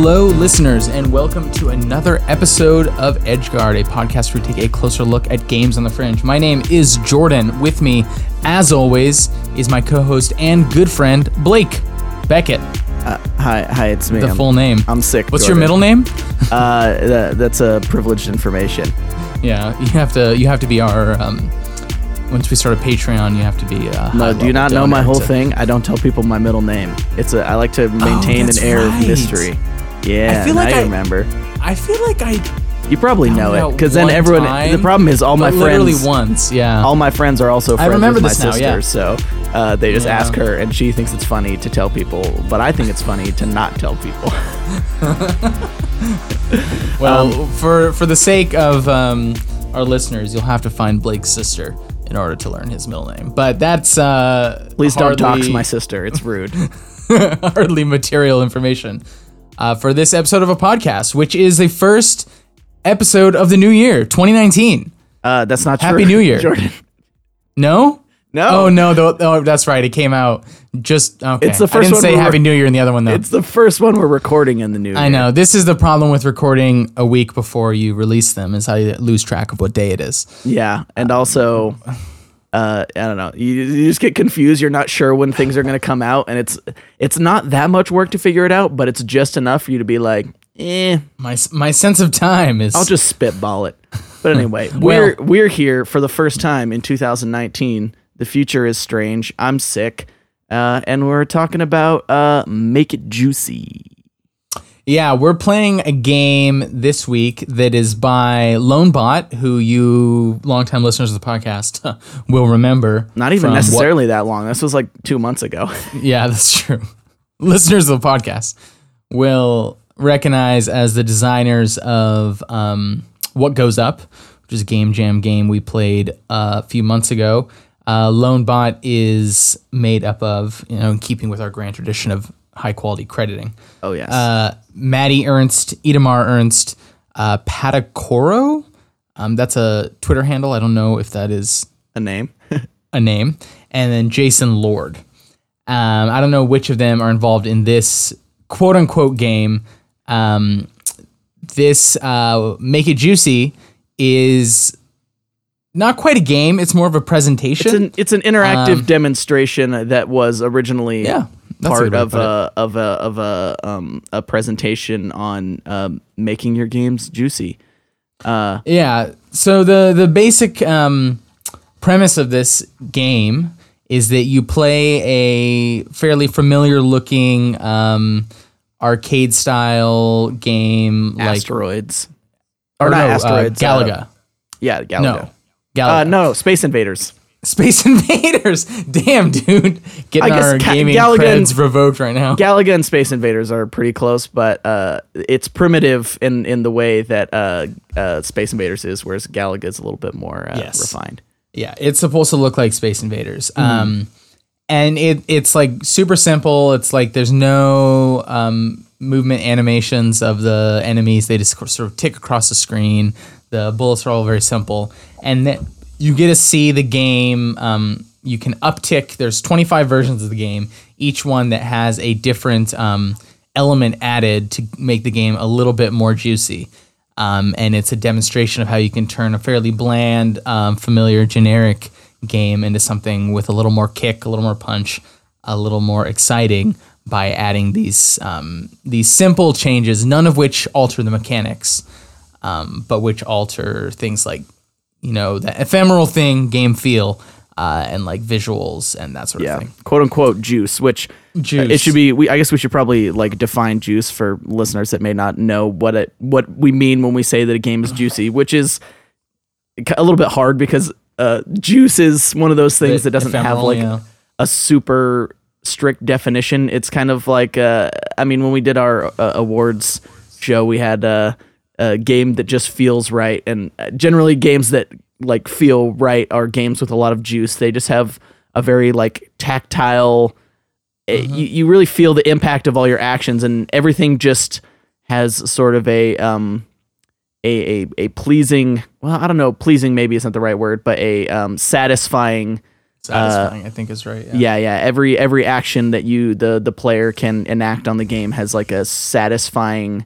Hello, listeners, and welcome to another episode of Edgeguard, a podcast where we take a closer look at games on the fringe. My name is Jordan. With me, as always, is my co host and good friend, Blake Beckett. Uh, hi, hi, it's me. The I'm, full name. I'm sick. What's your middle name? Uh, that, that's a privileged information. Yeah, you have to. You have to be our. Um, once we start a Patreon, you have to be. A No, do you not know my whole to- thing? I don't tell people my middle name. It's a. I like to maintain Oh, an air right. of mystery. Yeah, I feel now like I- remember. I feel like I. You probably know it because then everyone. time, the problem is all my friends. literally once. Yeah. All my friends are also I friends remember with my this now, sister, yeah. so uh, they just Yeah. ask her, and she thinks it's funny to tell people, but I think it's funny to not tell people. Well, Um, for for the sake of um, our listeners, you'll have to find Blake's sister in order to learn his middle name. But that's uh, Please don't dox hardly- my sister; it's rude. hardly material information uh, for this episode of a podcast, which is the first episode of the new year, 2019. Uh, that's not Happy true. New Year. Jordan. No. No. Oh no! Though, oh, that's right. It came out just okay. It's the I first didn't one say Happy New Year in the other one though. It's the first one we're recording in the new. Year. I year. know this is the problem with recording a week before you release them is how you lose track of what day it is. Yeah, and also, uh, I don't know. You, you just get confused. You're not sure when things are going to come out, and it's it's not that much work to figure it out, but it's just enough for you to be like, eh, My my sense of time is I'll just spitball it. But anyway, we're we're here for the first time in 2019. The future is strange. I'm sick, uh, and we're talking about uh, make it juicy. Yeah, we're playing a game this week that is by Lonebot, who you longtime listeners of the podcast will remember. Not even from what- necessarily that long. This was like two months ago. yeah, that's true. listeners of the podcast will recognize as the designers of um, What Goes Up, which is a game jam game we played uh, a few months ago. Uh, Lonebot is made up of, you know, in keeping with our grand tradition of high quality crediting. oh yes. uh, Maddie Ernst, Idamar Ernst, uh, Patacoro. Um, that's a Twitter handle. I don't know if that is a name. a name. And then Jason Lord. Um, I don't know which of them are involved in this quote unquote game. Um, this uh, Make It Juicy is not quite a game. It's more of a presentation. It's an it's an interactive demonstration that was originally Um, Yeah, part good way to of a of a of a um a presentation on um, making your games juicy. Uh, Yeah. So the the basic um, premise of this game is that you play a fairly familiar looking um, arcade style game like asteroids or or not no, asteroids. uh, uh, Galaga. yeah, Galaga. no, Galaga. Uh, no, Space Invaders. Space Invaders. Damn, dude, getting our Ca- gaming Galaga and- creds revoked right now. Galaga and Space Invaders are pretty close, but uh, it's primitive in in the way that uh, uh, Space Invaders is, whereas Galaga is a little bit more uh, Yes. refined. Yeah, it's supposed to look like Space Invaders. Um, and it it's like super simple. It's like there's no um, movement animations of the enemies. They just sort of tick across the screen. The bullets are all very simple, and then you get to see the game. Um, you can uptick. There's 25 versions of the game, each one that has a different um, element added to make the game a little bit more juicy. Um, and it's a demonstration of how you can turn a fairly bland, um, familiar, generic game into something with a little more kick, a little more punch, a little more exciting by adding these um, these simple changes, none of which alter the mechanics, um, but which alter things like you know the ephemeral thing, game feel, uh, and like visuals and that sort Yeah, of thing. quote unquote juice, which uh, Juice. it should be. We I guess we should probably like define juice for listeners that may not know what it what we mean when we say that a game is juicy, which is a little bit hard because uh, juice is one of those things that doesn't have like yeah. a super strict definition. It's kind of like uh, I mean, when we did our uh, awards show, we had uh, a game that just feels right, and uh, generally games that like feel right are games with a lot of juice. They just have a very like tactile. eh, You, you really feel the impact of all your actions, and everything just has sort of a um a a, a pleasing. Well, I don't know, pleasing maybe isn't the right word, but a um, satisfying Satisfying, I think is right. Yeah. yeah yeah every every action that you the the player can enact on the game has like a satisfying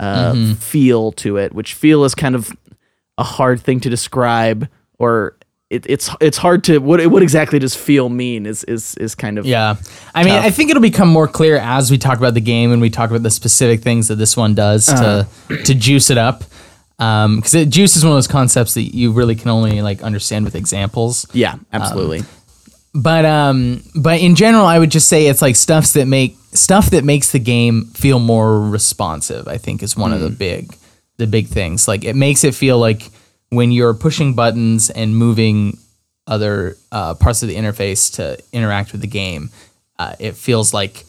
uh Mm-hmm. feel to it which feel is kind of a hard thing to describe or it, it's it's hard to what what exactly does feel mean is is is kind of Yeah. I mean, Tough. I think it'll become more clear as we talk about the game and we talk about the specific things that this one does Uh-huh. to to juice it up. Um, because juice is one of those concepts that you really can only like understand with examples. yeah absolutely But um, but in general, I would just say it's like stuffs that make stuff that makes the game feel more responsive. I think is one of the big the big things. Like it makes it feel like when you're pushing buttons and moving other uh, parts of the interface to interact with the game, uh, it feels like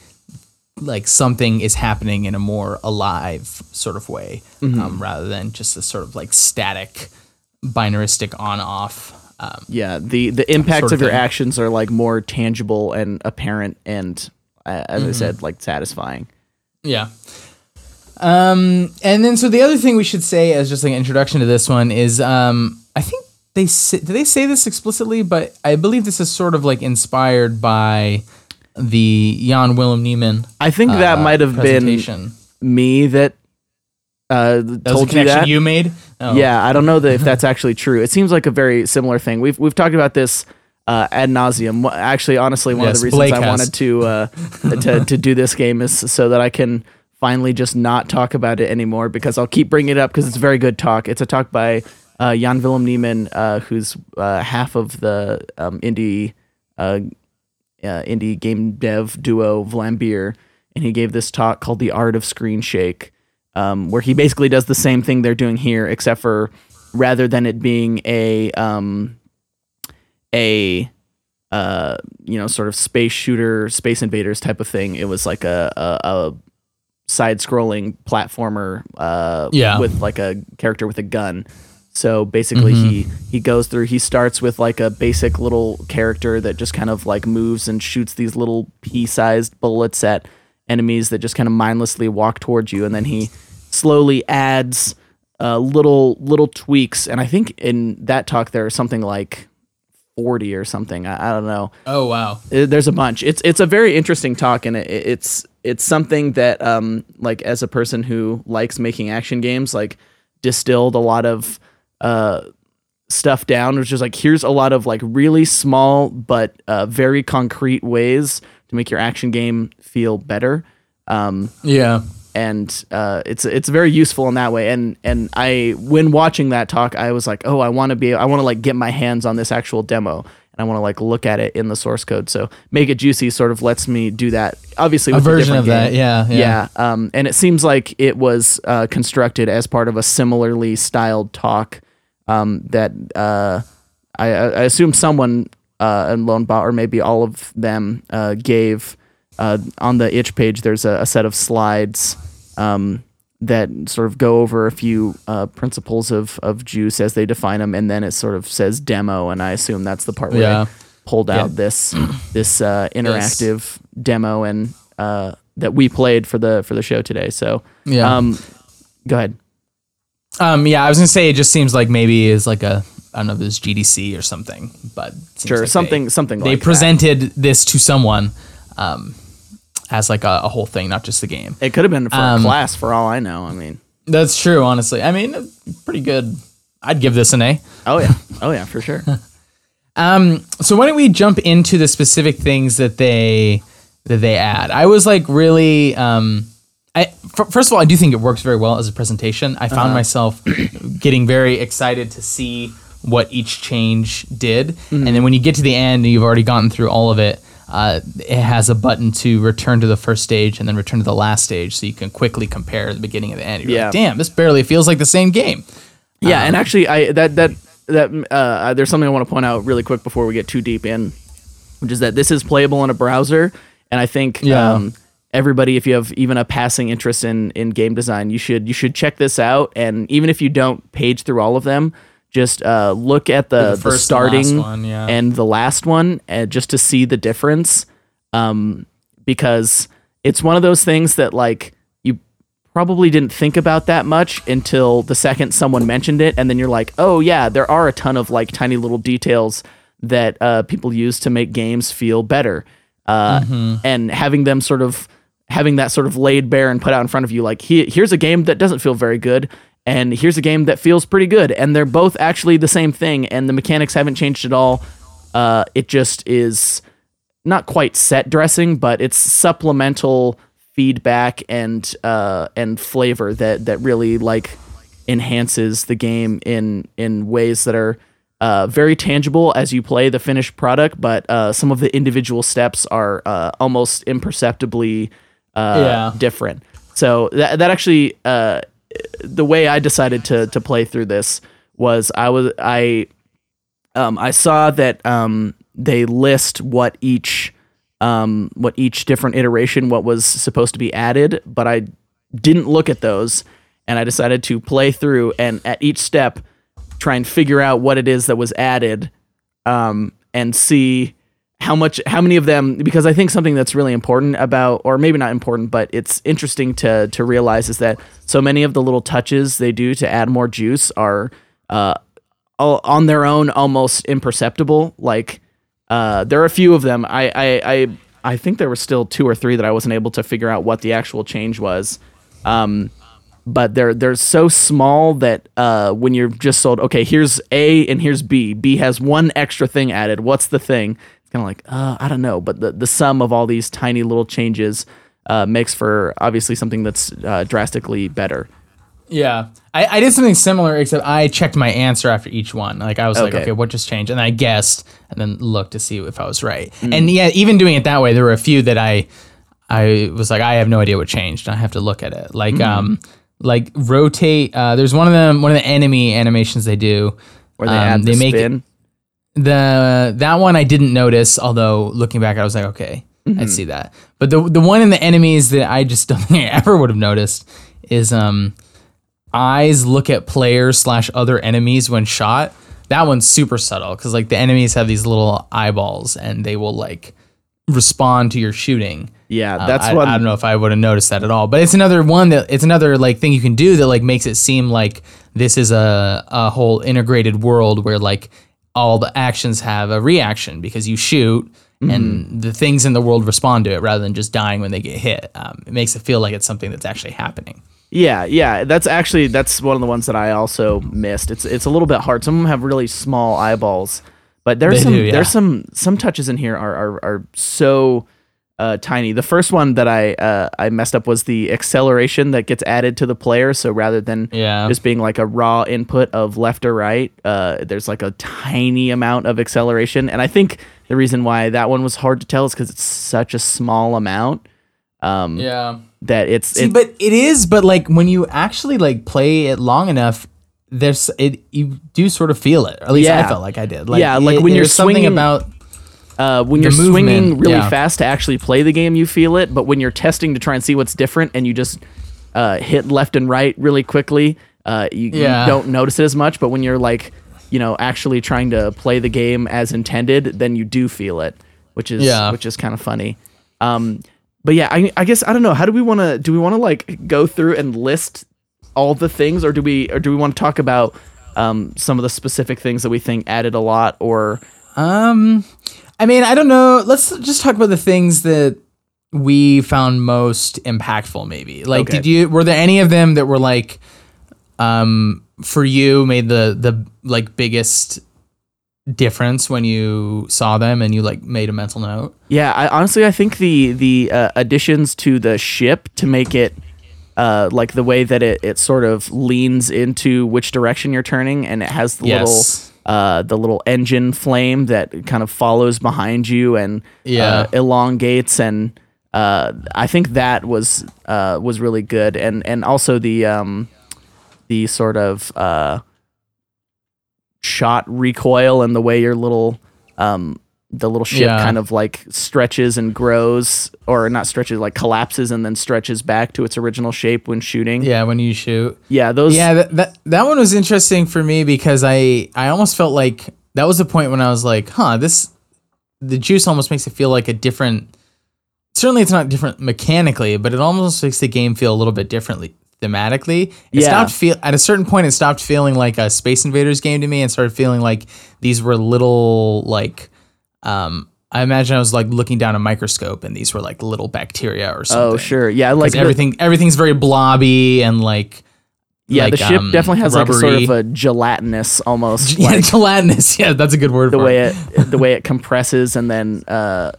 like something is happening in a more alive sort of way, um, rather than just a sort of like static binaristic on off. Um, yeah the the impacts Sort of of your actions are like more tangible and apparent and uh, as Mm-hmm. i said like satisfying Yeah. Um, and then so the other thing we should say as just like an introduction to this one is um, I think they say, do they say this explicitly, but I believe this is sort of like inspired by the Jan Willem Nijman. i think that uh, might have been me that uh That told you that you made. Oh. Yeah, I don't know that if that's actually true. It seems like a very similar thing. We've we've talked about this uh, ad nauseum. Actually, honestly, one Yes, of the reasons Blake I has. wanted to uh, to to do this game is so that I can finally just not talk about it anymore because I'll keep bringing it up because it's a very good talk. It's a talk by uh, Jan Willem Nijman, uh, who's uh, half of the um, indie uh, uh, indie game dev duo Vlambeer, and he gave this talk called "The Art of Screen Shake," um, where he basically does the same thing they're doing here, except for rather than it being a um, a uh, you know sort of space shooter, space invaders type of thing, it was like a a, a side-scrolling platformer uh, Yeah. with like a character with a gun. So basically, he he goes through. He starts with like a basic little character that just kind of like moves and shoots these little pea-sized bullets at enemies that just kind of mindlessly walk towards you, and then he slowly adds uh, little little tweaks. And I think in that talk there is something like forty or something. I, I don't know. Oh wow. Uh, There's a bunch. It's it's a very interesting talk, and it, it's it's something that um like as a person who likes making action games, like distilled a lot of uh stuff down, which is like here's a lot of like really small but uh, very concrete ways to make your action game feel better. Um, Yeah. and uh, it's it's very useful in that way. And and I when watching that talk, I was like, oh, I want to be, I want to like get my hands on this actual demo, and I want to like look at it in the source code. So make it juicy sort of lets me do that. Obviously, A version of that. Yeah. Yeah. Yeah, um, and it seems like it was uh, constructed as part of a similarly styled talk um, that uh, I, I assume someone uh, in Lonebot or maybe all of them uh, gave uh, on the itch page. There's a, a set of slides um, that sort of go over a few uh, principles of of juice as they define them, and then it sort of says demo, and I assume that's the part where Yeah. they pulled out this this uh, interactive demo and uh, that we played for the for the show today. So Yeah. um, go ahead. Um, yeah, I was gonna say it just seems like maybe is like a I don't know if it was GDC or something, but seems Sure, like something they, something they like that. presented this to someone um, as like a, a whole thing, not just the game. It could have been for Um, a class, for all I know. I mean, That's true, honestly. I mean, pretty good. I'd give this an A. oh yeah, oh yeah, for sure. Um, so why don't we jump into the specific things that they that they add? I was like really. Um, I f- first of all, I do think it works very well as a presentation. I found myself getting very excited to see what each change did, and then when you get to the end and you've already gotten through all of it, uh, it has a button to return to the first stage and then return to the last stage, so you can quickly compare the beginning and the end. You're Yeah. like, damn, this barely feels like the same game. Yeah, and actually, I that that that uh, there's something I want to point out really quick before we get too deep in, which is that this is playable in a browser, and I think Yeah. um, everybody, if you have even a passing interest in in game design, you should you should check this out. And even if you don't page through all of them, just uh, look at the, The the, first and starting one, yeah. and the last one, uh, just to see the difference. Um, because it's one of those things that like you probably didn't think about that much until the second someone mentioned it and then you're like oh yeah there are a ton of like tiny little details that uh, people use to make games feel better, uh, and having them sort of having that sort of laid bare and put out in front of you, like he, here's a game that doesn't feel very good. And here's a game that feels pretty good, and they're both actually the same thing, and the mechanics haven't changed at all. Uh, it just is not quite set dressing, but it's supplemental feedback and uh, and flavor that that really like enhances the game in in ways that are uh, very tangible as you play the finished product, but uh, some of the individual steps are uh, almost imperceptibly uh, Yeah. different. So that that actually uh, the way I decided to to play through this was I was I um, I saw that um, they list what each um, what each different iteration what was supposed to be added, but I didn't look at those, and I decided to play through and at each step try and figure out what it is that was added, um, and see how much how many of them because I think something that's really important about or maybe not important but it's interesting to to realize is that so many of the little touches they do to add more juice are uh, on their own almost imperceptible. Like uh, there are a few of them. I, I I I think there were still two or three that I wasn't able to figure out what the actual change was. Um, but they're they're so small that uh, when you're just sold, okay, here's A and here's B. B has one extra thing added. What's the thing? Kind of like uh, I don't know. But the the sum of all these tiny little changes uh, makes for obviously something that's uh, drastically better. Yeah. I, I did something similar, except I checked my answer after each one. Like I was like, Okay. okay, what just changed? And I guessed and then looked to see if I was right. Mm. And yeah, even doing it that way, there were a few that I I was like, I have no idea what changed. I have to look at it. Like Mm. um like rotate uh there's one of them one of the enemy animations they do. Where they um, add the they make spin. The that one I didn't notice, although looking back I was like, okay, Mm-hmm. I'd see that. But the the one in the enemies that I just don't think I ever would have noticed is um eyes look at players slash other enemies when shot. That one's super subtle because like the enemies have these little eyeballs and they will like respond to your shooting. Yeah, Uh, that's I, one. I don't know if I would have noticed that at all, but it's another one that it's another like thing you can do that like makes it seem like this is a a whole integrated world where like all the actions have a reaction because you shoot Mm-hmm. and the things in the world respond to it rather than just dying when they get hit. Um, it makes it feel like it's something that's actually happening. Yeah, yeah, that's actually that's one of the ones that I also missed. It's it's a little bit hard. Some of them have really small eyeballs, but there's They some do, yeah. there's some some touches in here are are, are so uh, tiny. The first one that I uh, I messed up was the acceleration that gets added to the player. So rather than Yeah. just being like a raw input of left or right, uh, there's like a tiny amount of acceleration. And I think the reason why that one was hard to tell is because it's such a small amount. Um, Yeah. that it's See, it, but it is, but like when you actually like play it long enough, there's it you do sort of feel it. Or at least I felt like I did. Like, Yeah, like it- when you're there's something swinging- about uh, when The you're swinging really yeah. fast to actually play the game, you feel it. But when you're testing to try and see what's different, and you just uh, hit left and right really quickly, uh, you, you don't notice it as much. But when you're like, you know, actually trying to play the game as intended, then you do feel it, which is Yeah. which is kind of funny. Um, but yeah, I, I guess I don't know. How do we want to? Do we want to like go through and list all the things, or do we, or do we want to talk about um, some of the specific things that we think added a lot, or Um, I mean, I don't know. Let's just talk about the things that we found most impactful. Maybe like, Okay. did you were there any of them that were like, um, for you made the the like biggest difference when you saw them and you like made a mental note? Yeah, I honestly I think the the uh, additions to the ship to make it uh, like the way that it, it sort of leans into which direction you're turning and it has the Yes. little uh, the little engine flame that kind of follows behind you and Yeah. uh, elongates and uh, I think that was uh, was really good and and also the um, the sort of uh, shot recoil and the way your little um, the little ship Yeah. kind of like stretches and grows or not stretches like collapses and then stretches back to its original shape when shooting Yeah, when you shoot. yeah those Yeah, that, that that one was interesting for me because I I almost felt like that was the point when I was like, huh, this the juice almost makes it feel like a different. Certainly, it's not different mechanically, but it almost makes the game feel a little bit differently thematically. It Yeah. stopped feel at a certain point. It stopped feeling like a Space Invaders game to me, and started feeling like these were little like. Um, I imagine I was like looking down a microscope, and these were like little bacteria or something. Oh, sure. Yeah, like the- everything everything's very blobby and like Yeah, like, the ship um, definitely has like a sort of a gelatinous almost yeah, like gelatinous. Yeah, that's a good word the way it. it the way it compresses and then uh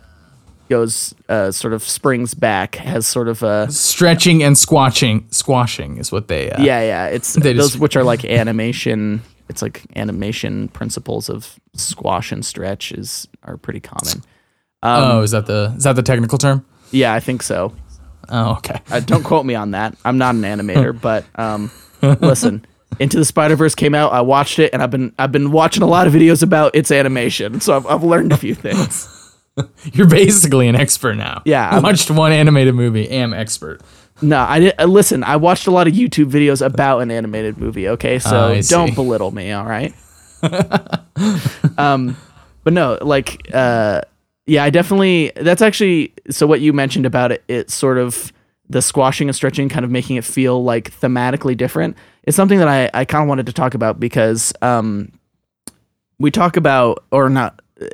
goes uh sort of springs back has sort of a Stretching and squashing, squashing is what they. Uh, yeah yeah it's those just- which are like animation it's like animation principles of squash and stretch is are pretty common oh, is that the is that the technical term? yeah i think so Oh, okay. uh, don't quote me on that i'm not an animator but um listen into the spider verse came out i watched it and i've been i've been watching a lot of videos about its animation so i've, I've learned a few things You're basically an expert now. Yeah, I watched one animated movie. Am expert. No, I did. Uh, listen, I watched a lot of YouTube videos about an animated movie. Okay, so Oh, see. don't belittle me. All right. um, but no, like, uh, yeah, I definitely. That's actually so. What you mentioned about it, it's sort of the squashing and stretching, kind of making it feel like thematically different. It's something that I I kind of wanted to talk about because um, we talk about or not. uh,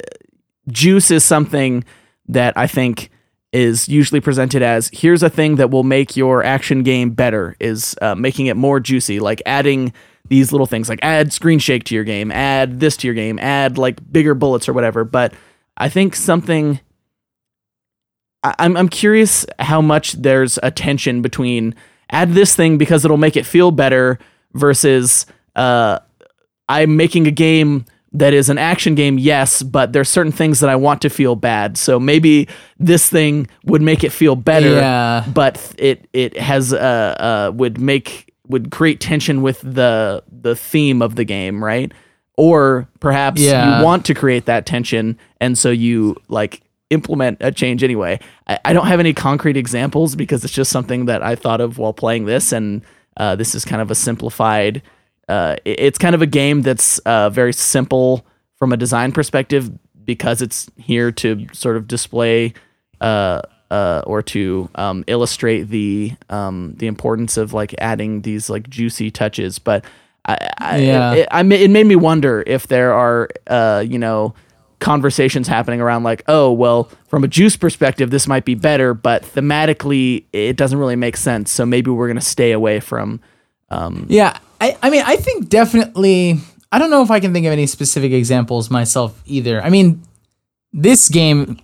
Juice is something that I think is usually presented as here's a thing that will make your action game better is uh, making it more juicy like adding these little things like add screen shake to your game add this to your game add like bigger bullets or whatever but i think something I- I'm, I'm curious how much there's a tension between add this thing because it'll make it feel better versus uh, i'm making a game that is an action game, yes, but there's certain things that I want to feel bad. So maybe this thing would make it feel better, Yeah. but it it has uh, uh would make would create tension with the the theme of the game, right? Or perhaps Yeah. you want to create that tension, and so you like implement a change anyway. I, I don't have any concrete examples because it's just something that I thought of while playing this, and uh, this is kind of a simplified uh, it- it's kind of a game that's uh, very simple from a design perspective because it's here to sort of display uh, or to um, illustrate the um, the importance of like adding these like juicy touches. But I, I, Yeah. it, I it made me wonder if there are uh, you know conversations happening around like oh well from a juice perspective this might be better but thematically it doesn't really make sense so maybe we're gonna stay away from Yeah, I, I mean, I think definitely. I don't know if I can think of any specific examples myself either. I mean, this game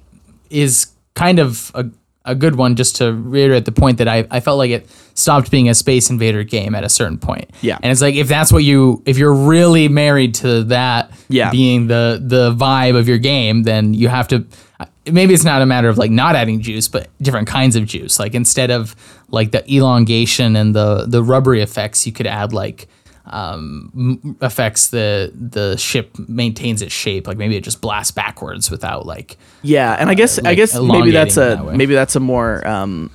is kind of a, a good one just to reiterate the point that I, I felt like it stopped being a Space Invader game at a certain point. Yeah. And it's like if that's what you if you're really married to that Yeah. being the the vibe of your game, then you have to maybe it's not a matter of like not adding juice, but different kinds of juice. Like instead of like the elongation and the the rubbery effects, you could add like um effects the the ship maintains its shape like maybe it just blasts backwards without like Yeah, and I guess I like guess maybe that's a that maybe that's a more um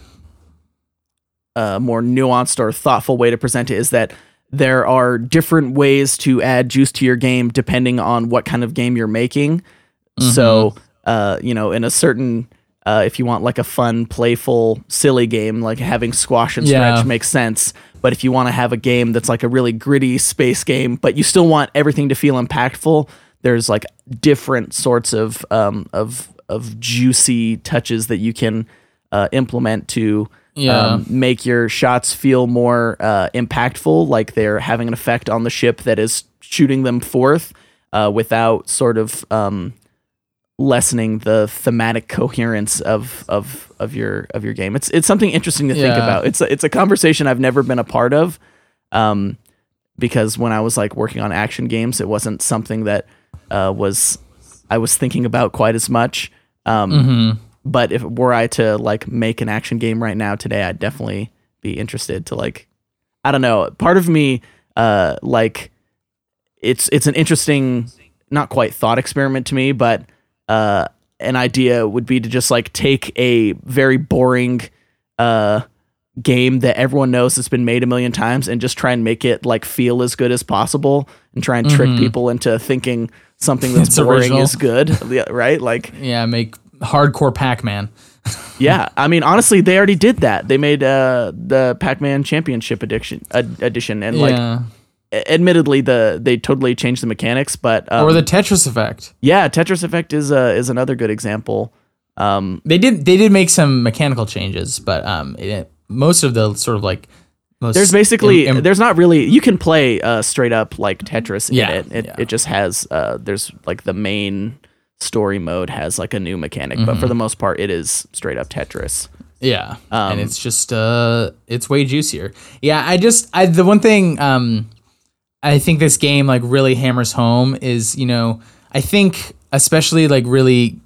a more nuanced or thoughtful way to present it is that there are different ways to add juice to your game depending on what kind of game you're making. So, Mm-hmm. uh, you know, in a certain uh, if you want like a fun, playful, silly game, like having squash and stretch Yeah. makes sense. But if you want to have a game that's like a really gritty space game, but you still want everything to feel impactful, there's like different sorts of um, of of juicy touches that you can uh, implement to Yeah. um, make your shots feel more uh, impactful, like they're having an effect on the ship that is shooting them forth, uh, without sort of um, lessening the thematic coherence of of of your of your game. It's it's something interesting to think about. It's a, it's a conversation I've never been a part of, um, because when I was like working on action games, it wasn't something that uh, was I was thinking about quite as much. Um, Mm-hmm. But if were I to like make an action game right now today, I'd definitely be interested to like I don't know. Part of me uh like it's it's an interesting not quite thought experiment to me, but uh an idea would be to just like take a very boring uh game that everyone knows has been made a million times and just try and make it like feel as good as possible and try and trick people into thinking something that's It's boring original. is good, right? Like yeah make hardcore pac-man yeah, I mean, honestly, they already did that. They made uh, the Pac-Man Championship edition, uh, edition, and like, yeah. Admittedly, the they totally changed the mechanics. But um, or the Tetris effect. yeah, Tetris Effect is uh, is another good example. Um, They did they did make some mechanical changes, but um, it, most of the sort of like most there's basically im- im- there's not really you can play uh, straight up like Tetris Yeah, in it. It, yeah. it just has uh, there's like the main story mode has like a new mechanic, but Mm-hmm. for the most part, it is straight up Tetris. Yeah, Um, and it's just uh, it's way juicier. Yeah, I just I the one thing um, I think this game like really hammers home is you know I think especially like really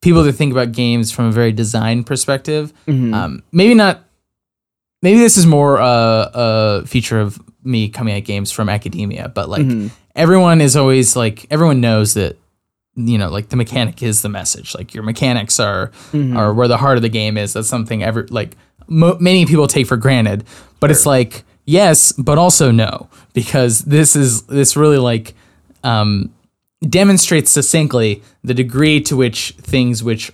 people that think about games from a very design perspective. Um, maybe not. Maybe this is more uh, a feature of me coming at games from academia, but like everyone is always like everyone knows that you know like the mechanic is the message like your mechanics are are where the heart of the game is that's something ever like mo- many people take for granted but it's like yes but also no because this is this really like um demonstrates succinctly the degree to which things which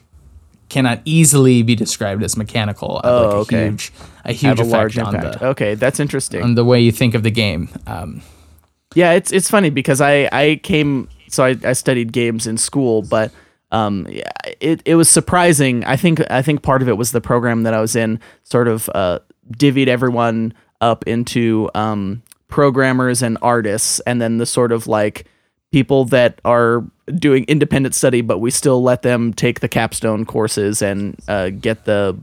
cannot easily be described as mechanical have like a Oh, okay. huge a Have huge a effect large on impact. the Okay, that's interesting. on the way you think of the game um Yeah, it's it's funny because I I came so I, I studied games in school, but um yeah, it it was surprising. I think I think part of it was the program that I was in sort of uh divvied everyone up into um programmers and artists and then the sort of like people that are doing independent study but we still let them take the capstone courses and uh, get the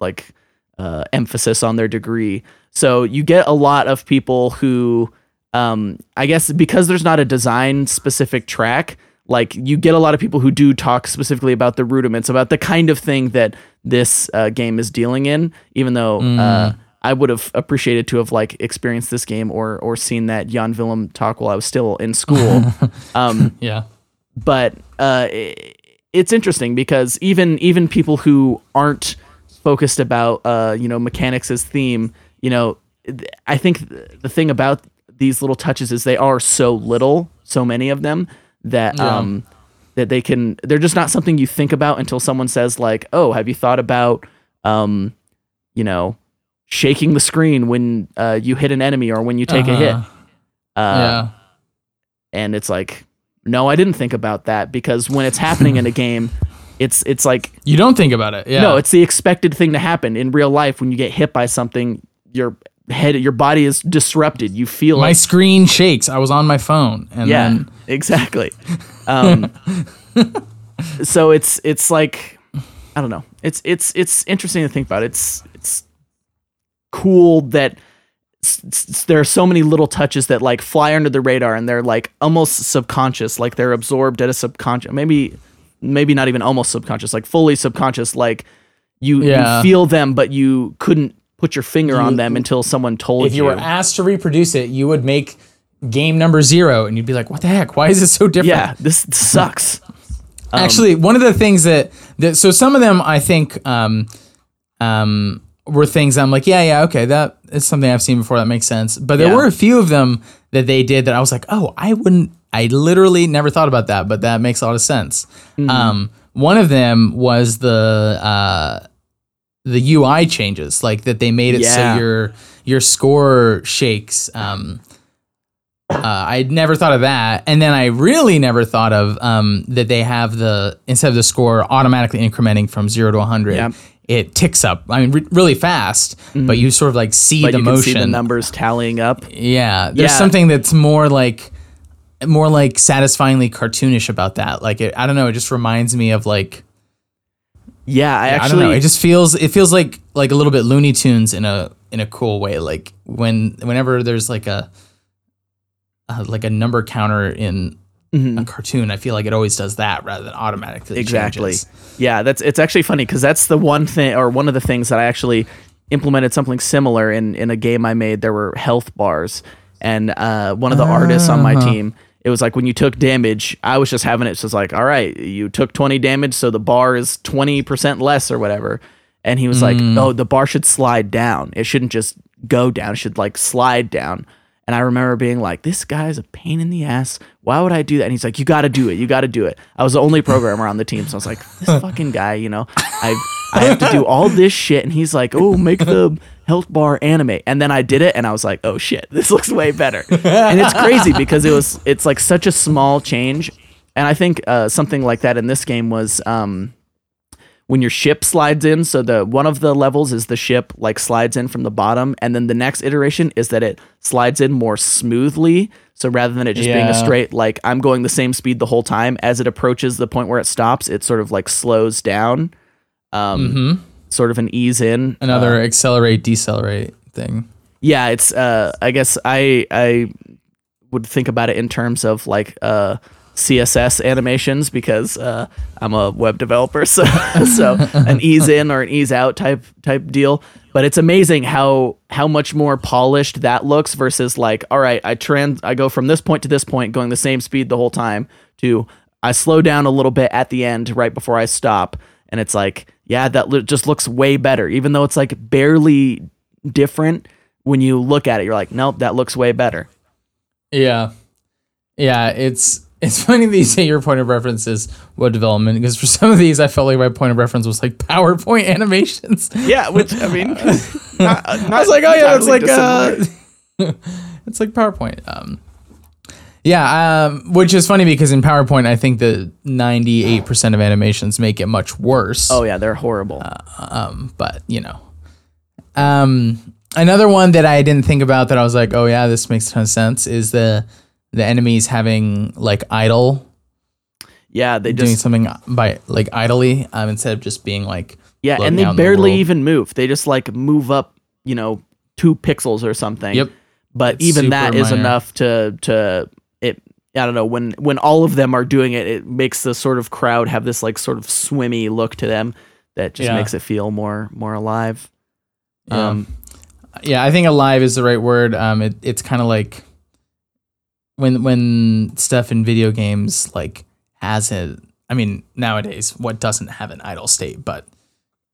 like uh, emphasis on their degree. So you get a lot of people who, um, I guess, because there's not a design specific track, like you get a lot of people who do talk specifically about the rudiments, about the kind of thing that this uh, game is dealing in. Even though uh, I would have appreciated to have like experienced this game or or seen that Jan Willem talk while I was still in school. um, yeah but uh, i- it's interesting because even even people who aren't focused about uh, you know mechanics as theme, you know, I think th- the thing about these little touches is they are so little, so many of them that Yeah. um, that they can they're just not something you think about until someone says like, oh, have you thought about um, you know, shaking the screen when uh, you hit an enemy or when you take a hit. Uh-huh. Uh, yeah. and it's like no i didn't think about that because when it's happening in a game it's it's like you don't think about it yeah. No it's the expected thing to happen. In real life when you get hit by something your head your body is disrupted. You feel my like screen shakes. I was on my phone, and yeah then exactly. Um so it's it's like i don't know. It's it's it's interesting to think about. It's it's cool that s- s- there are so many little touches that like fly under the radar and they're like almost subconscious like they're absorbed at a subconscious maybe maybe not even almost subconscious like fully subconscious like you, Yeah. you feel them but you couldn't put your finger on them until someone told you. if you were asked to reproduce it, you would make game number zero, and you'd be like, "What the heck? Why is it so different?" yeah this sucks Actually, one of the things that, that so some of them I think um, um, were things I'm like, yeah, yeah, okay, that is something I've seen before. That makes sense. But there Yeah. were a few of them that they did that I was like, oh, I wouldn't. I literally never thought about that, but that makes a lot of sense. Um, one of them was the uh, the UI changes, like that they made it Yeah. so your your score shakes. Um, uh, I'd never thought of that, and then I really never thought of um, that they have the instead of the score automatically incrementing from zero to hundred, Yeah. It ticks up. I mean, re- really fast, but you sort of like see but the you motion. can see the numbers tallying up Yeah, there's Yeah. something that's more like more like satisfyingly cartoonish about that. Like it, I don't know, it just reminds me of like yeah i I don't actually know. It just feels it feels like like a little bit Looney Tunes in a in a cool way. Like when whenever there's like a, uh like a number counter in Mm-hmm. a cartoon, I feel like it always does that rather than automatically. exactly changes. yeah that's it's actually funny because that's the one thing or one of the things that i actually implemented something similar in in a game i made there were health bars and uh one of the artists on my Uh-huh. team it was like when you took damage i was just having it so it's like all right you took 20 damage so the bar is 20% less or whatever and he was like Mm. oh the bar should slide down it shouldn't just go down it should like slide down and I remember being like, this guy's a pain in the ass. Why would I do that? And he's like, you got to do it. You got to do it. I was the only programmer on the team. So I was like, this fucking guy, you know, I I have to do all this shit. And he's like, oh, make the health bar anime. And then I did it and I was like, oh shit, this looks way better. and it's crazy because it was, it's like such a small change. And I think uh, something like that in this game was um, when your ship slides in. So the one of the levels is the ship like slides in from the bottom, and then the next iteration is that it slides in more smoothly. So rather than it just being a straight like I'm going the same speed the whole time, as it approaches the point where it stops, it sort of like slows down, um, sort of an ease in. Another accelerate decelerate thing. Yeah, it's uh I guess I I would think about it in terms of like uh CSS animations because uh I'm a web developer so so an ease in or an ease out type type deal. But it's amazing how how much more polished that looks versus like all right I trans I go from this point to this point going the same speed the whole time to I slow down a little bit at the end right before I stop. And it's like yeah that lo- just looks way better. Even though it's like barely different when you look at it you're like nope that looks way better. Yeah. Yeah, it's it's funny that you say your point of reference is web development because for some of these I felt like my point of reference was like PowerPoint animations. yeah which i mean not, I was like, oh yeah, it's like uh, it's like PowerPoint. Um, yeah, um, which is funny because in PowerPoint I think the ninety eight percent of animations make it much worse. oh yeah they're horrible um, but you know, um, another one that I didn't think about that I was like, oh yeah, this makes a ton of sense is the the enemies having like idle yeah they doing something by like idly um, instead of just being like yeah and they in the barely even move they just like move up you know two pixels or something Yep. but It's even that is minor. enough to to it i don't know when when all of them are doing it it makes the sort of crowd have this like sort of swimmy look to them that just Yeah. makes it feel more more alive Yeah. um yeah i think alive is the right word um it, it's kind of like when when stuff in video games like has a i mean nowadays what doesn't have an idle state but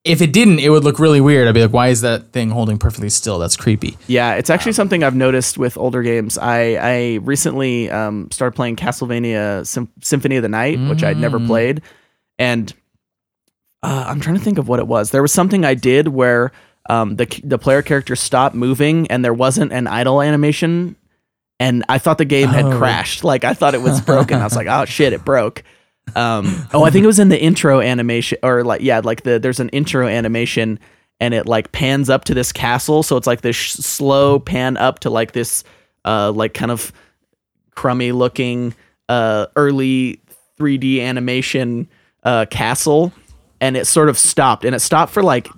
if it didn't it would look really weird. I'd be like why is that thing holding perfectly still? That's creepy. Yeah, it's actually something I've noticed with older games. I I recently um, started playing Castlevania Sym- Symphony of the Night, which I'd never played, and uh, I'm trying to think of what it was. There was something I did where um, the the player character stopped moving and there wasn't an idle animation, and I thought the game had Oh. crashed. Like I thought it was broken. I was like, oh shit, it broke. Um, oh, I think it was in the intro animation, or like yeah, like the there's an intro animation, and it like pans up to this castle, so it's like this sh- slow pan up to like this, uh, like kind of crummy looking, uh, early 3D animation, uh, castle, and it sort of stopped, and it stopped for like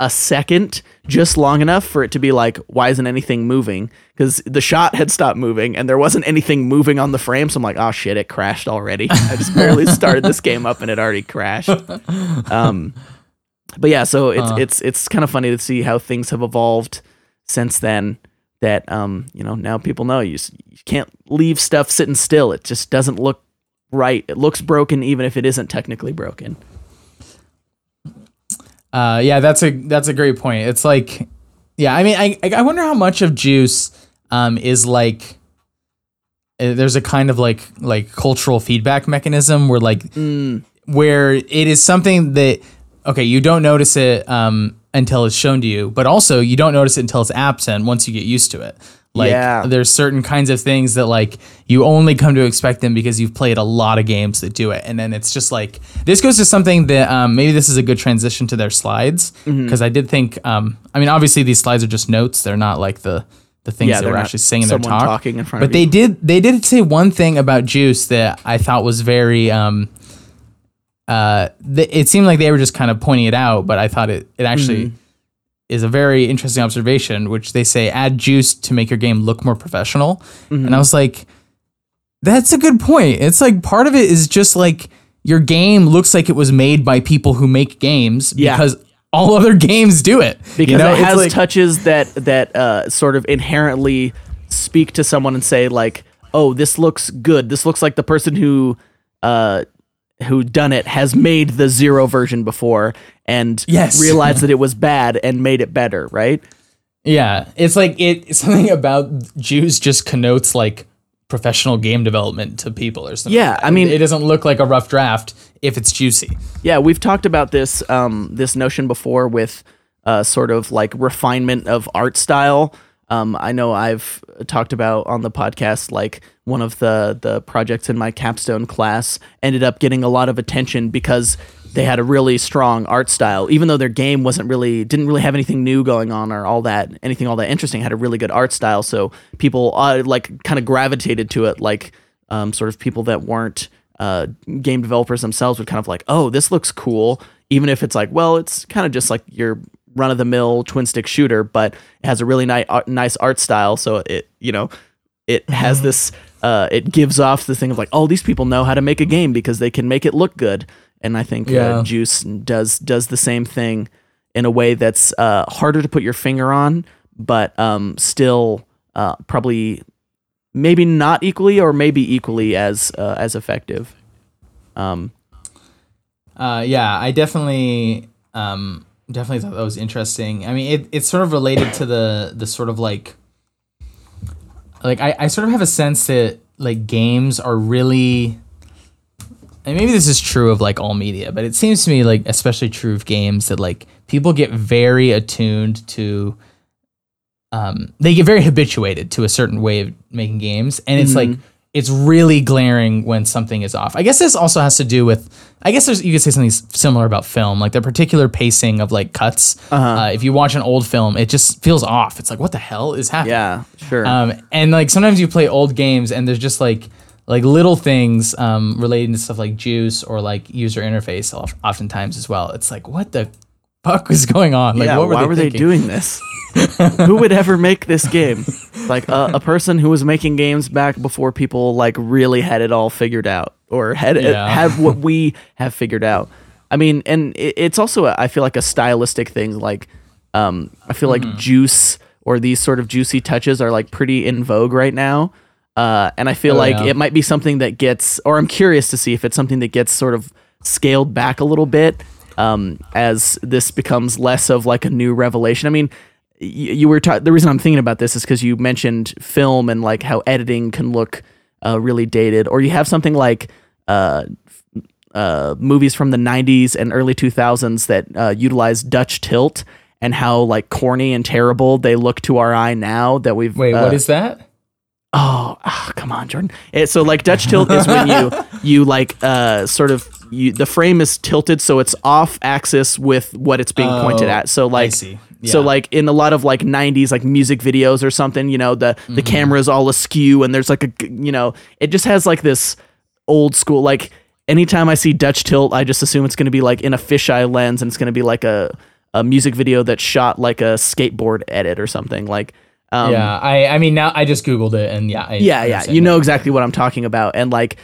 a second, just long enough for it to be like, why isn't anything moving? Because the shot had stopped moving and there wasn't anything moving on the frame. So I'm like, oh shit, it crashed already. I just barely started this game up and it already crashed. Um, but yeah, so it's it's it's kind of funny to see how things have evolved since then. That um, you know, now people know you, you can't leave stuff sitting still. It just doesn't look right. It looks broken even if it isn't technically broken. Uh, yeah, that's a that's a great point. It's like, yeah, I mean, I I wonder how much of Juice um is like. uh, There's a kind of like like cultural feedback mechanism where like where it is something that okay you don't notice it um until it's shown to you, but also you don't notice it until it's absent once you get used to it. Like Yeah. there's certain kinds of things that like you only come to expect them because you've played a lot of games that do it, and then it's just like this goes to something that um, maybe this is a good transition to their slides Mm-hmm. because I did think um, I mean obviously these slides are just notes; they're not like the the things Yeah, that they're actually saying in their talk. talking in front but of they you. did they did say one thing about Juice that I thought was very um, uh, th- it seemed like they were just kind of pointing it out, but I thought it it actually Mm-hmm. is a very interesting observation, which they say add juice to make your game look more professional. Mm-hmm. And I was like, that's a good point. It's like part of it is just like your game looks like it was made by people who make games Yeah. because all other games do it. because you know? it has like- touches that that uh, sort of inherently speak to someone and say like, "Oh, this looks good. This looks like the person who uh, who done it has made the zero version before and Yes. realized that it was bad and made it better." Right? Yeah, it's like it something about juice just connotes like professional game development to people or something. Yeah, I mean- it doesn't look like a rough draft if it's juicy. Yeah, we've talked about this um, this notion before with uh, sort of like refinement of art style. Um, I know I've talked about on the podcast like one of the the projects in my capstone class ended up getting a lot of attention because they had a really strong art style, even though their game wasn't really didn't really have anything new going on or all that anything all that interesting. Had a really good art style, so people uh, like kind of gravitated to it, like um, sort of people that weren't uh, game developers themselves would kind of like, oh, this looks cool, even if it's like, well, it's kind of just like your run of the mill twin stick shooter, but it has a really nice nice art style, so it you know it has this uh, it gives off the thing of like, oh, these people know how to make a game because they can make it look good, and I think Yeah. uh, Juice does does the same thing in a way that's uh, harder to put your finger on, but um, still uh, probably maybe not equally or maybe equally as uh, as effective. Um, Uh, yeah, I definitely, um, definitely thought that was interesting. I mean, it, it's sort of related to the the sort of like, like I, I sort of have a sense that like games are really, and maybe this is true of like all media, but it seems to me like especially true of games that like people get very attuned to. Um, they get very habituated to a certain way of making games, and it's like it's really glaring when something is off. I guess this also has to do with. I guess there's you could say something similar about film, like the particular pacing of like cuts. uh if you watch an old film, it just feels off. It's like what the hell is happening? yeah, sure. Um, and like sometimes you play old games and there's just like like little things um, relating to stuff like juice or like user interface oftentimes as well. It's like what the fuck was going on? Like yeah, what were why they were thinking? they doing this? who would ever make this game? Like uh, a person who was making games back before people like really had it all figured out or had Yeah. have what we have figured out. I mean, and it, it's also a, I feel like a stylistic thing. Like, um, I feel Mm-hmm. like juice or these sort of juicy touches are like pretty in vogue right now. Uh, and I feel Oh, like yeah. it might be something that gets, or I'm curious to see if it's something that gets sort of scaled back a little bit um, as this becomes less of like a new revelation. I mean, y- you were ta- the reason I'm thinking about this is because you mentioned film and like how editing can look uh, really dated, or you have something like uh, uh, movies from the 90s and early 2000s that uh, utilize Dutch tilt and how like corny and terrible they look to our eye now that we've Wait, uh, what is that? Oh, ah, come on, Jordan. It, so like Dutch tilt is when you you like uh sort of you the frame is tilted so it's off axis with what it's being pointed Oh, at. So like see. so like in a lot of like 90s like music videos or something, you know, the the Mm-hmm. camera's all askew and there's like a you know, it just has like this old school like anytime I see Dutch tilt, I just assume it's going to be like in a fisheye lens and it's going to be like a a music video that's shot like a skateboard edit or something like um, yeah, I I mean now I just googled it and yeah, I yeah, yeah. You know exactly what I'm talking about. And like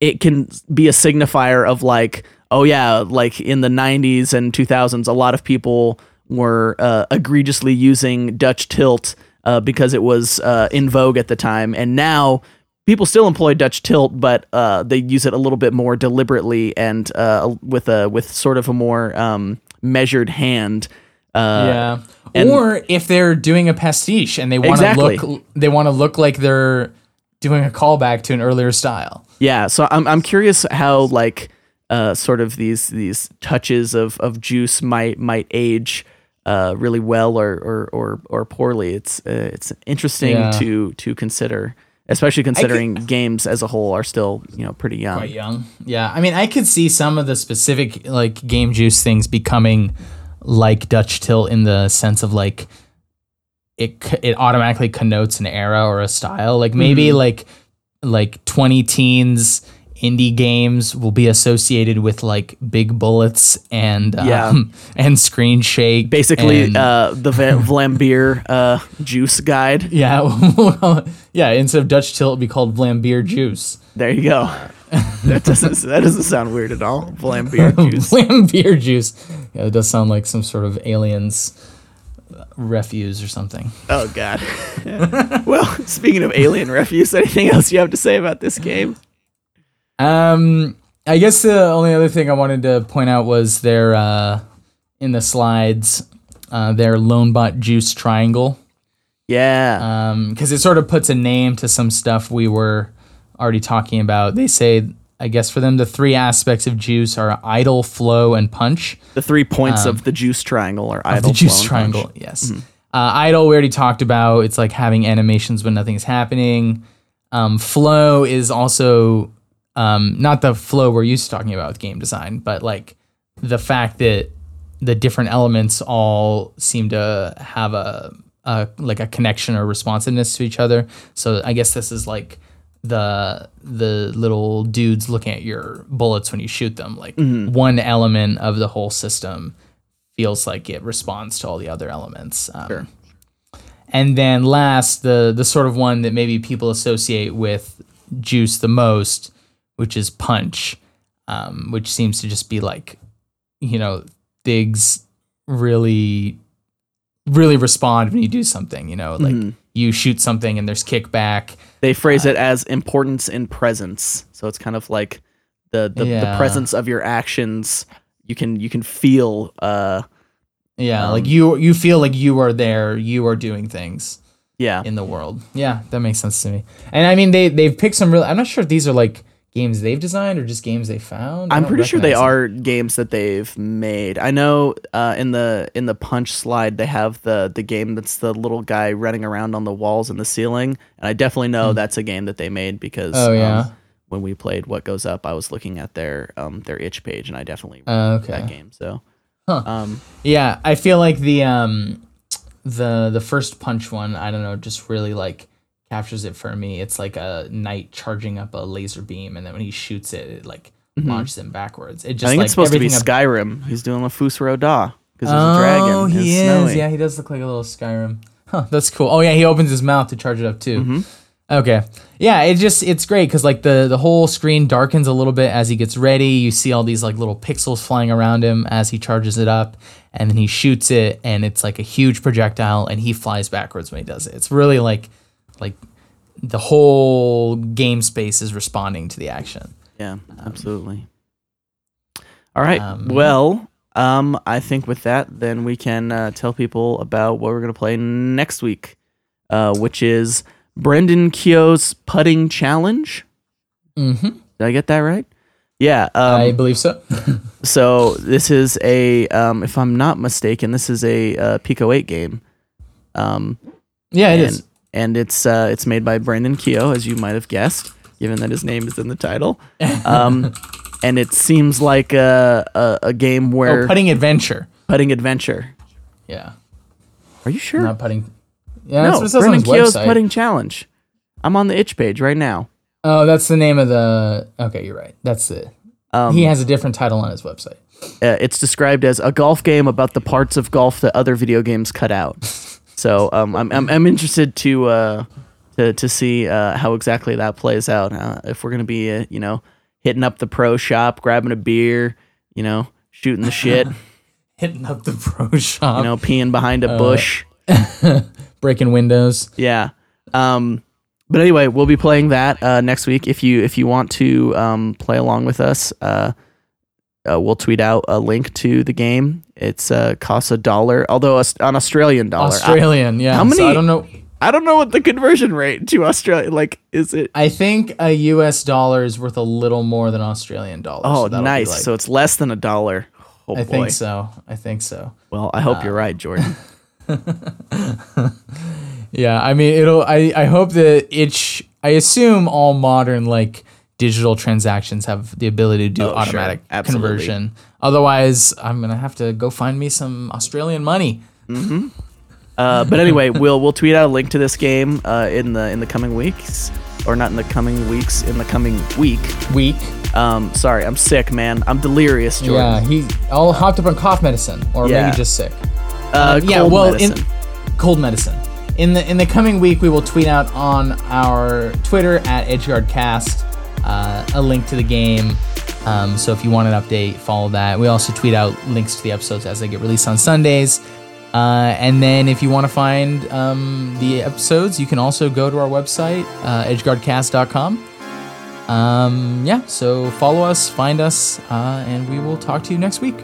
it can be a signifier of like, oh yeah, like in the 90s and 2000s, a lot of people were uh, egregiously using Dutch tilt uh, because it was uh, in vogue at the time. And now people still employ Dutch tilt, but uh, they use it a little bit more deliberately and uh, with a with sort of a more um, measured hand. Uh, yeah. or if they're doing a pastiche and they want to Exactly. look they want to look like they're doing a callback to an earlier style. Yeah, so I'm I'm curious how like uh sort of these these touches of of juice might might age uh really well or or or, or poorly. It's uh, it's interesting Yeah. to to consider, especially considering games as a whole are still you know pretty young. quite young. Yeah, I mean, I could see some of the specific like game juice things becoming like Dutch tilt in the sense of like it it automatically connotes an era or a style. Like maybe Mm-hmm. like like twenty teens indie games will be associated with like big bullets and um, Yeah. and screen shake. Basically, and- uh, the Va- Vlambeer uh, juice guide. yeah, yeah. Instead of Dutch tilt, it'd be called Vlambeer juice. There you go. that doesn't that doesn't sound weird at all. Vlambeer juice. Vlambeer juice. Yeah, it does sound like some sort of aliens refuse or something. Oh God. well, speaking of alien refuse, anything else you have to say about this game? Um, I guess the only other thing I wanted to point out was their uh, in the slides, uh, their lone bot juice triangle. Yeah. Um because it sort of puts a name to some stuff we were already talking about. They say, I guess for them, the three aspects of juice are idle, flow, and punch. the three points of the juice triangle or idle um, the juice triangle, punch. yes. Uh, idle, we already talked about. It's like having animations when nothing's happening. Um, flow is also um, not the flow we're used to talking about with game design, but like the fact that the different elements all seem to have a, a like a connection or responsiveness to each other. So I guess this is like the the little dudes looking at your bullets when you shoot them. Like one element of the whole system feels like it responds to all the other elements. Um, Sure. And then last, the the sort of one that maybe people associate with juice the most, which is punch, um, which seems to just be like, you know, things really, really respond when you do something. You know, like Mm-hmm. you shoot something and there's kickback. They phrase it as importance in presence. So it's kind of like the the, the presence of your actions. You can you can feel uh Yeah, Um, like you you feel like you are there, you are doing things. yeah. in the world. Yeah, that makes sense to me. And I mean, they they've picked some real. I'm not sure if these are like games they've designed or just games they found. I I'm pretty sure they recognize are games that they've made. I know uh, in the in the punch slide they have the the game that's the little guy running around on the walls and the ceiling, and I definitely know that's a game that they made because. Oh, yeah? um, when we played What Goes Up, I was looking at their um their itch page and I definitely Uh, okay. that game. So Huh. um Yeah, I feel like the um the the first punch one. I don't know, just really like captures it for me. It's like a knight charging up a laser beam, and then when he shoots it, it like launches him backwards. It just Mm-hmm. I think like it's supposed to be Skyrim. He's doing a Fus Ro Dah because there's Oh, a dragon. Oh, he is. snowy. Yeah, he does look like a little Skyrim. Huh, that's cool. Oh yeah, he opens his mouth to charge it up too. Mm-hmm. Okay. Yeah, it just it's great because like the the whole screen darkens a little bit as he gets ready. You see all these like little pixels flying around him as he charges it up, and then he shoots it, and it's like a huge projectile, and he flies backwards when he does it. It's really like like the whole game space is responding to the action. Yeah, absolutely. All right. um, well, um, I think with that, then we can uh, tell people about what we're gonna play next week, uh, which is Brendan Keogh's putting challenge. Mm-hmm. Did I get that right? Yeah. I Um, believe so. so this is a, um, if I'm not mistaken, this is a uh, Pico Eight game. Um, yeah, it is. And it's uh, it's made by Brendan Keogh, as you might have guessed, given that his name is in the title. Um, and it seems like a a, a game where Oh, putting adventure. putting adventure. Yeah, Are you sure? not putting. Yeah, no, what it says Brendan Keogh's website. putting challenge. I'm on the itch page right now. Oh, that's the name of the. Okay, you're right. That's it. Um, he has a different title on his website. uh, it's described as a golf game about the parts of golf that other video games cut out. So um, I'm, I'm I'm interested to uh, to to see uh, how exactly that plays out. Uh, if we're gonna be uh, you know hitting up the pro shop, grabbing a beer, you know, shooting the shit, Hitting up the pro shop, you know, peeing behind Uh, a bush. breaking windows. Yeah. Um, but anyway, we'll be playing that uh, next week. If you if you want to um, play along with us, uh, uh, we'll tweet out a link to the game. It's uh, costs a dollar, although us- an Australian dollar. I- Australian, yeah. how So many- I don't know. I, don't know what the conversion rate to Australia like. Is it? I think a U.S. dollar is worth a little more than Australian dollars. Oh, so nice. like- so it's less than a dollar. Oh I boy. think so. I think so. Well, I hope you're right, Jordan. Yeah, I mean, it'll. I I hope that it's. I assume all modern like digital transactions have the ability to do Oh, automatic Absolutely. conversion. Otherwise, I'm gonna have to go find me some Australian money. Uh, but anyway, we'll we'll tweet out a link to this game uh, in the in the coming weeks, or not in the coming weeks, in the coming week. Week. Um, sorry, I'm sick, man. I'm delirious, Jordan. Yeah, he all hopped up on cough medicine, or Yeah. maybe just sick. Uh, yeah, cold well, medicine. in cold medicine. In the in the coming week, we will tweet out on our Twitter at EdgeGuardCast uh, a link to the game. Um, so if you want an update, follow that. We also tweet out links to the episodes as they get released on Sundays. Uh, and then if you want to find um, the episodes, you can also go to our website, uh, edgeguardcast.com. Um, yeah, so follow us, find us, uh, and we will talk to you next week.